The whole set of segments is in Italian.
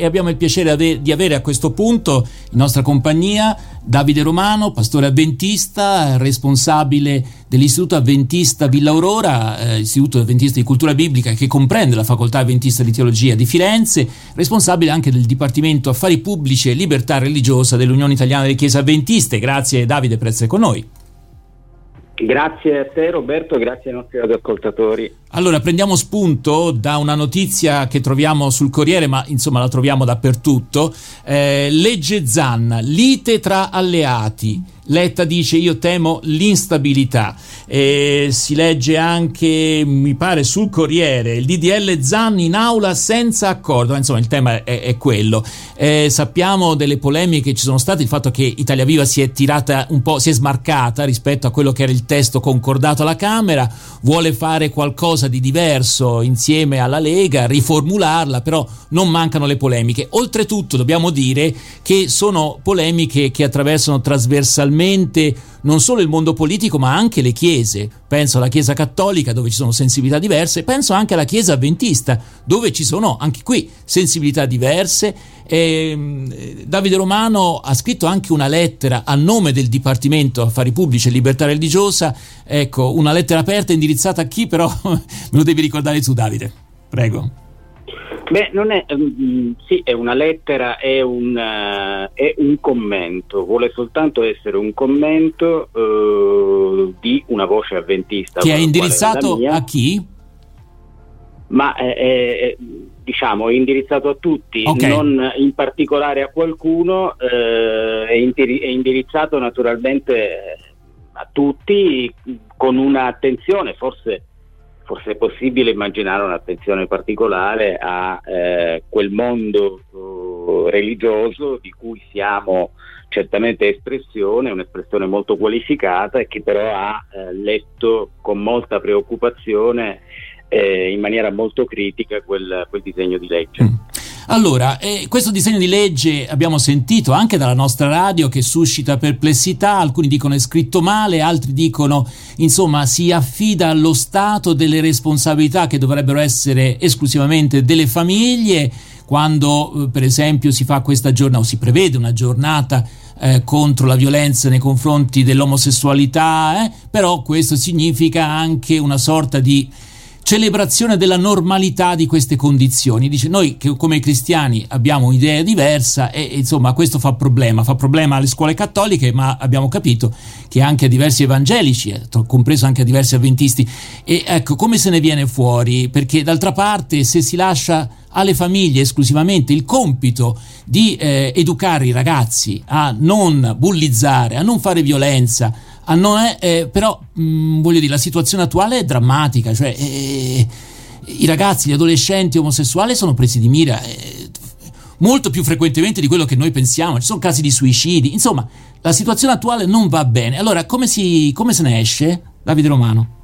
E abbiamo il piacere ave- di avere a questo punto in nostra compagnia Davide Romano, pastore avventista, responsabile dell'Istituto Avventista Villa Aurora, eh, Istituto Avventista di Cultura Biblica che comprende la Facoltà Avventista di Teologia di Firenze, responsabile anche del Dipartimento Affari Pubblici e Libertà Religiosa dell'Unione Italiana delle Chiese Avventiste. Grazie Davide per essere con noi. Grazie a te Roberto, grazie ai nostri ascoltatori. Allora prendiamo spunto da una notizia che troviamo sul Corriere, ma insomma la troviamo dappertutto. Eh, legge Zanna, lite tra alleati. Letta dice io temo l'instabilità. E si legge anche, mi pare, sul Corriere, il DDL Zan in aula senza accordo. Insomma, il tema è, è quello. Eh, sappiamo delle polemiche che ci sono state, il fatto che Italia Viva si è tirata un po', si è smarcata rispetto a quello che era il testo concordato alla Camera, vuole fare qualcosa di diverso insieme alla Lega, riformularla, però non mancano le polemiche. Oltretutto dobbiamo dire che sono polemiche che attraversano trasversalmente realmente non solo il mondo politico ma anche le chiese. Penso alla Chiesa cattolica dove ci sono sensibilità diverse, penso anche alla Chiesa avventista dove ci sono anche qui sensibilità diverse. E, ehm, Davide Romano ha scritto anche una lettera a nome del Dipartimento Affari Pubblici e Libertà Religiosa, ecco, una lettera aperta indirizzata a chi però me lo devi ricordare tu Davide. Prego. Beh, non è, um, sì, è una lettera, è un, uh, è un, commento, vuole soltanto essere un commento uh, di una voce avventista. Che è indirizzato a chi? Ma è, è, diciamo, è indirizzato a tutti, okay. non in particolare a qualcuno, uh, è indirizzato naturalmente a tutti con un'attenzione forse forse è possibile immaginare un'attenzione particolare a eh, quel mondo uh, religioso di cui siamo certamente espressione, un'espressione molto qualificata e che però ha eh, letto con molta preoccupazione eh, in maniera molto critica quel, quel disegno di legge. Mm. Allora, eh, questo disegno di legge abbiamo sentito anche dalla nostra radio che suscita perplessità, alcuni dicono è scritto male, altri dicono insomma si affida allo Stato delle responsabilità che dovrebbero essere esclusivamente delle famiglie quando eh, per esempio si fa questa giornata o si prevede una giornata eh, contro la violenza nei confronti dell'omosessualità, eh? però questo significa anche una sorta di celebrazione della normalità di queste condizioni. Dice noi che come cristiani abbiamo un'idea diversa e, insomma questo fa problema, fa problema alle scuole cattoliche, ma abbiamo capito che anche a diversi evangelici, eh, compreso anche a diversi avventisti. E ecco, come se ne viene fuori? Perché d'altra parte se si lascia alle famiglie esclusivamente il compito di eh, educare i ragazzi a non bullizzare, a non fare violenza, a non è, eh, però mh, mm, voglio dire, la situazione attuale è drammatica, cioè eh, i ragazzi, gli adolescenti omosessuali sono presi di mira eh, molto più frequentemente di quello che noi pensiamo, ci sono casi di suicidi, insomma la situazione attuale non va bene. Allora come, si, come se ne esce? Davide Romano.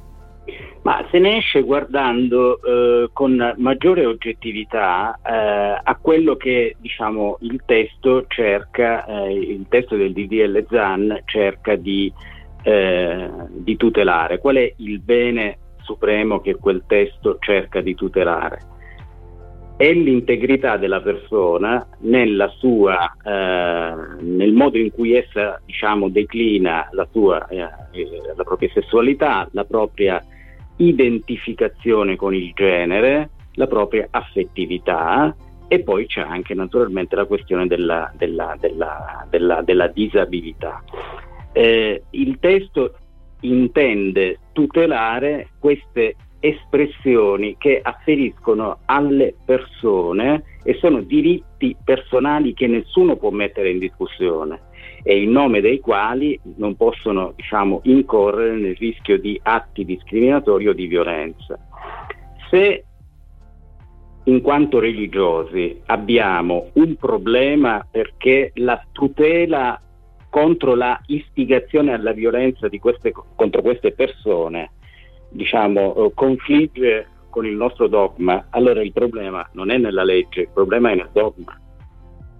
Ma se ne esce guardando eh, con maggiore oggettività eh, a quello che diciamo, il testo cerca, eh, il testo del DDL ZAN cerca di, eh, di tutelare. Qual è il bene supremo che quel testo cerca di tutelare? È l'integrità della persona sua, eh, nel modo in cui essa diciamo, declina la, sua, eh, la propria sessualità, la propria identificazione con il genere, la propria affettività e poi c'è anche naturalmente la questione della, della, della, della disabilità. Eh, il testo intende tutelare queste espressioni che afferiscono alle persone e sono diritti personali che nessuno può mettere in discussione e in nome dei quali non possono diciamo, incorrere nel rischio di atti discriminatori o di violenza. Se in quanto religiosi abbiamo un problema perché la tutela contro la istigazione alla violenza queste, contro queste persone diciamo, eh, confligge con il nostro dogma, allora il problema non è nella legge, il problema è nel dogma.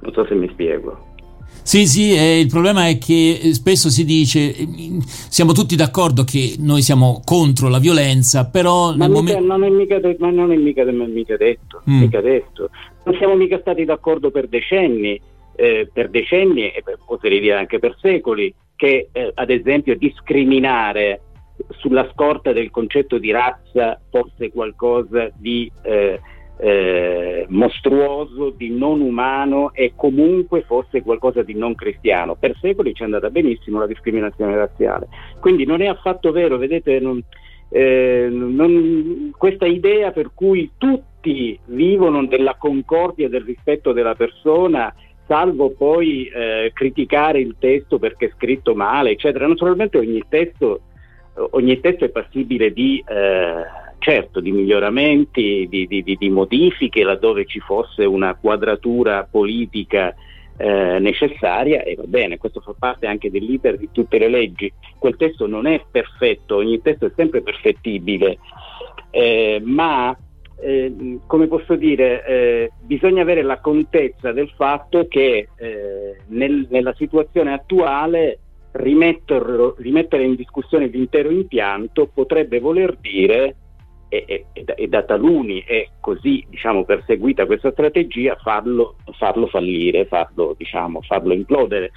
Non so se mi spiego. Sì, sì, eh, il problema è che eh, spesso si dice, eh, siamo tutti d'accordo che noi siamo contro la violenza, però... Ma, mica, non, è mica de- ma non è mica, de- mica, detto, mm. mica detto, non siamo mica stati d'accordo per decenni, eh, per decenni e potrei dire anche per secoli, che eh, ad esempio discriminare sulla scorta del concetto di razza fosse qualcosa di... Eh, eh, mostruoso, di non umano e comunque fosse qualcosa di non cristiano. Per secoli ci è andata benissimo la discriminazione razziale. Quindi non è affatto vero, vedete, non, eh, non, questa idea per cui tutti vivono della concordia del rispetto della persona salvo poi eh, criticare il testo perché è scritto male, eccetera. Naturalmente ogni testo, ogni testo è passibile di eh, certo di miglioramenti, di, di, di, modifiche laddove ci fosse una quadratura politica eh, necessaria e va bene, questo fa parte anche dell'iter di tutte le leggi. Quel testo non è perfetto, ogni testo è sempre perfettibile, eh, ma eh, come posso dire, eh, bisogna avere la contezza del fatto che eh, nel, nella situazione attuale rimettere in discussione l'intero impianto potrebbe voler dire e, e, e, da taluni è così diciamo, perseguita questa strategia farlo, farlo fallire, farlo, diciamo, farlo, implodere.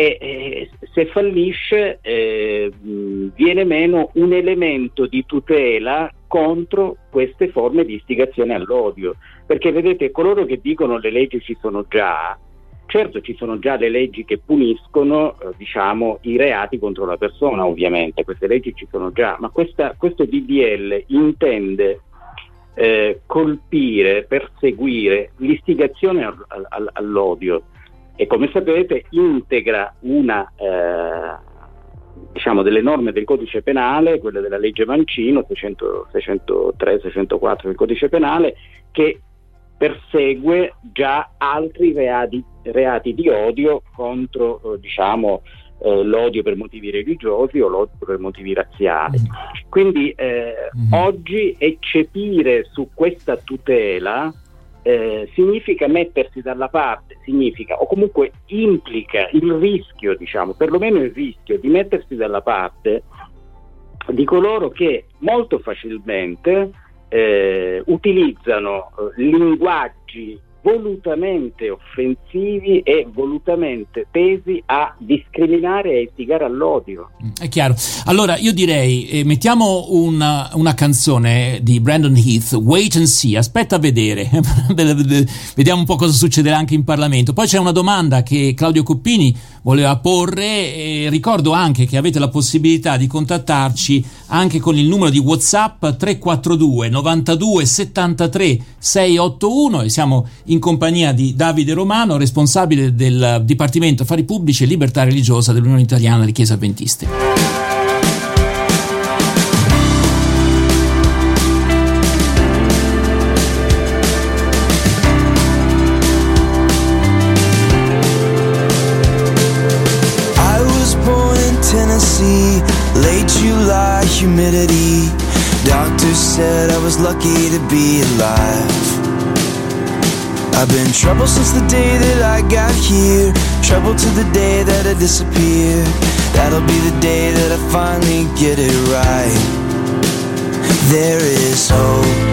E se fallisce eh, viene meno un elemento di tutela contro queste forme di istigazione all'odio. Perché vedete, coloro che dicono le leggi ci sono già, Certo ci sono già le leggi che puniscono eh, diciamo, i reati contro la persona, ovviamente, queste leggi ci sono già, ma questa, questo DDL intende eh, colpire, perseguire l'istigazione al, al, all'odio e come sapete integra una eh, diciamo, delle norme del codice penale, quelle della legge Mancino 600, 603, 604 del codice penale, che persegue già altri reati, reati di odio contro eh, diciamo, eh, l'odio per motivi religiosi o l'odio per motivi razziali. Mm. Quindi eh, mm. oggi eccepire su questa tutela eh, significa mettersi dalla parte, significa o comunque implica il rischio, diciamo, perlomeno il rischio di mettersi dalla parte di coloro che molto facilmente eh, utilizzano eh, linguaggi volutamente offensivi e volutamente tesi a discriminare e istigare all'odio. È chiaro. Allora io direi eh, mettiamo una, una, canzone di Brandon Heath, Wait and See, aspetta a vedere, vediamo un po' cosa succederà anche in Parlamento. Poi c'è una domanda che Claudio Coppini voleva porre ricordo anche che avete la possibilità di contattarci anche con il numero di WhatsApp 342 92 73 681 e siamo in compagnia di Davide Romano, responsabile del Dipartimento Affari Pubblici e Libertà Religiosa dell'Unione Italiana di Chiese Adventiste. Humidity. Doctors said I was lucky to be alive. I've been trouble since the day that I got here. Trouble to the day that I disappear. That'll be the day that I finally get it right. There is hope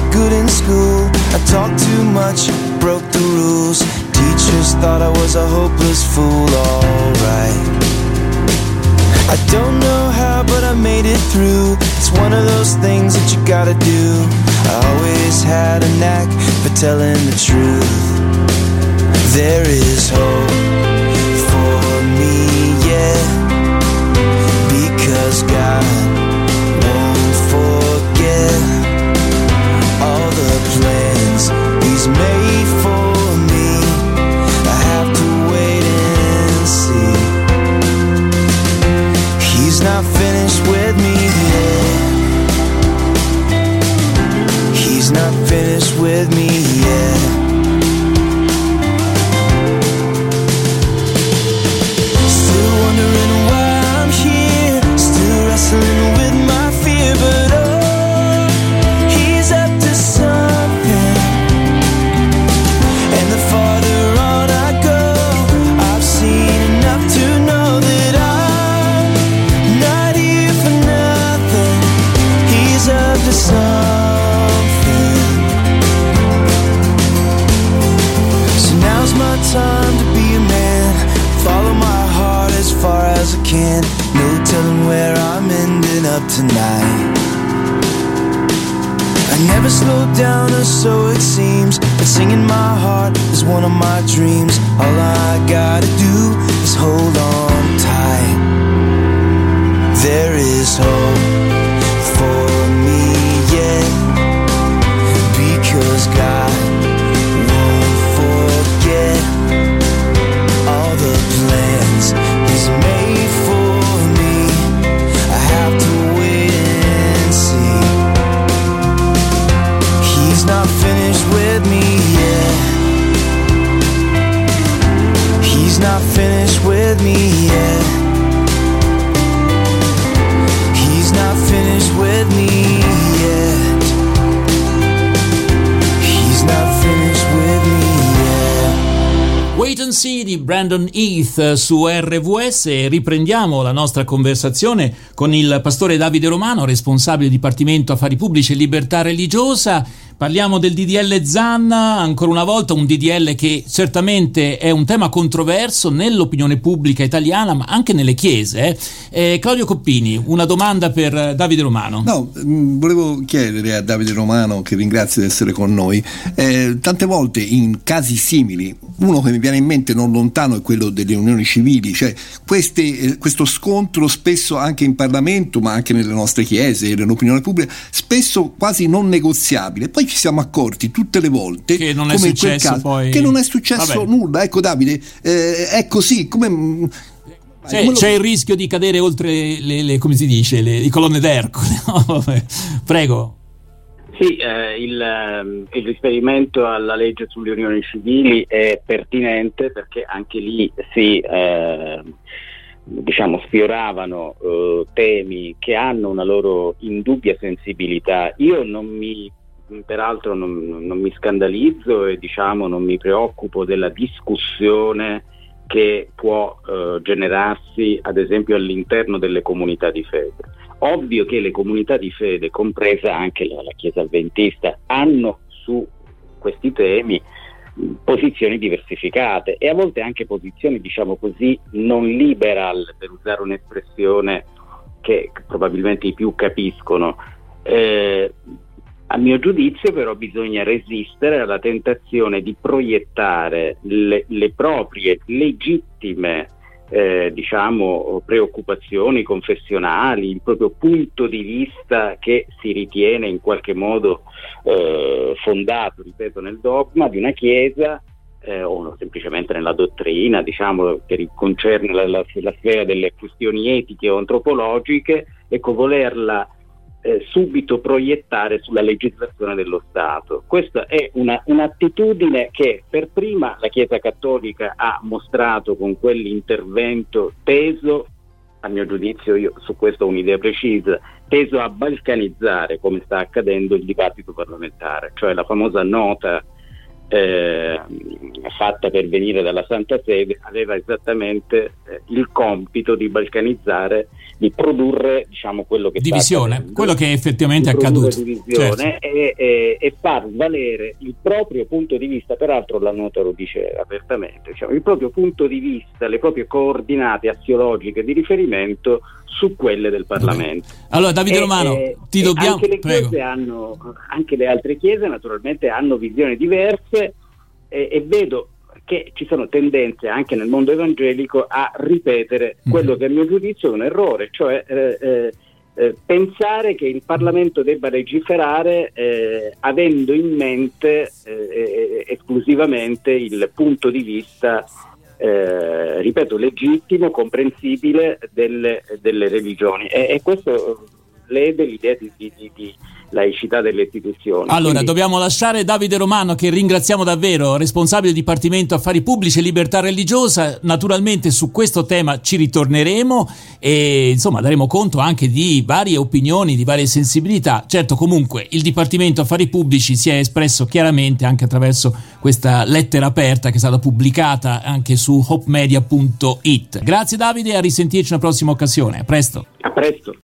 that good in school. I talked too much, broke the rules. Teachers thought I was a hopeless fool, alright. I don't know how, but I made it through. It's one of those things that you gotta do. I always had a knack for telling the truth. There is hope for me, slow down, or so it seems. But singing my heart is one of my dreams. All I gotta do is hold on tight. There is hope. Wait and See di Brandon Heath su RVS e riprendiamo la nostra conversazione con il pastore Davide Romano, responsabile Dipartimento Affari Pubblici e Libertà Religiosa. Parliamo del DDL Zanna, ancora una volta un DDL che certamente è un tema controverso nell'opinione pubblica italiana, ma anche nelle chiese. Eh, Claudio Coppini, una domanda per Davide Romano. No, mm, volevo chiedere a Davide Romano, che ringrazio di essere con noi, eh, tante volte in casi simili, uno che mi viene in mente non lontano è quello delle unioni civili, cioè queste, eh, questo scontro spesso anche in Parlamento, ma anche nelle nostre chiese, nell'opinione pubblica, spesso quasi non negoziabile. Poi ci siamo accorti tutte le volte che non è come successo in quel caso, poi... che non è successo nulla. Ecco Davide, eh, è così, come c'è, quello... c'è, il rischio di cadere oltre le, le come si dice, le, le colonne d'Ercole. Prego. Sì, eh, il, ehm, il, riferimento alla legge sulle unioni civili è pertinente perché anche lì si eh, diciamo, sfioravano eh, temi che hanno una loro indubbia sensibilità. Io non mi peraltro non, non mi scandalizzo e diciamo, non mi preoccupo della discussione che può eh, generarsi ad esempio all'interno delle comunità di fede. Ovvio che le comunità di fede, compresa anche la, la Chiesa Adventista, hanno su questi temi posizioni diversificate e a volte anche posizioni, diciamo così, non liberal, per usare un'espressione che probabilmente i più capiscono. Eh, a mio giudizio però bisogna resistere alla tentazione di proiettare le, le proprie legittime eh, diciamo, preoccupazioni confessionali, il proprio punto di vista che si ritiene in qualche modo eh, fondato, ripeto, nel dogma di una Chiesa eh, o semplicemente nella dottrina, diciamo, che concerne la, la, la sfera delle questioni etiche o antropologiche, ecco, volerla eh, subito proiettare sulla legislazione dello Stato. Questa è una, un'attitudine che per prima la Chiesa Cattolica ha mostrato con quell'intervento teso, a mio giudizio io su questo ho un'idea precisa, teso a balcanizzare come sta accadendo il dibattito parlamentare, cioè la famosa nota eh, fatta per venire dalla Santa Sede aveva esattamente eh, il compito di balcanizzare, di produrre diciamo, quello che divisione, quello che effettivamente è accaduto divisione certo. e, e, e, far valere il proprio punto di vista, peraltro la nota lo dice apertamente, diciamo, il proprio punto di vista, le proprie coordinate assiologiche di riferimento su quelle del Parlamento. Allora Davide e, Romano, e, ti dobbiamo... Anche le, hanno, anche le altre chiese naturalmente hanno visioni diverse e, e, vedo che ci sono tendenze anche nel mondo evangelico a ripetere mm. quello che a mio giudizio è un errore, cioè eh, eh, eh, pensare che il Parlamento debba legiferare eh, avendo in mente eh, eh, esclusivamente il punto di vista eh, ripeto, legittimo, comprensibile delle, delle religioni. E, e, questo lede l'idea di, di, di, laicità delle istituzioni. Allora, Quindi... dobbiamo lasciare Davide Romano, che ringraziamo davvero, responsabile Dipartimento Affari Pubblici e Libertà Religiosa. Naturalmente su questo tema ci ritorneremo e insomma daremo conto anche di varie opinioni, di varie sensibilità. Certo, comunque il Dipartimento Affari Pubblici si è espresso chiaramente anche attraverso questa lettera aperta che è stata pubblicata anche su hopemedia.it. Grazie Davide e a risentirci una prossima occasione. A presto. A presto.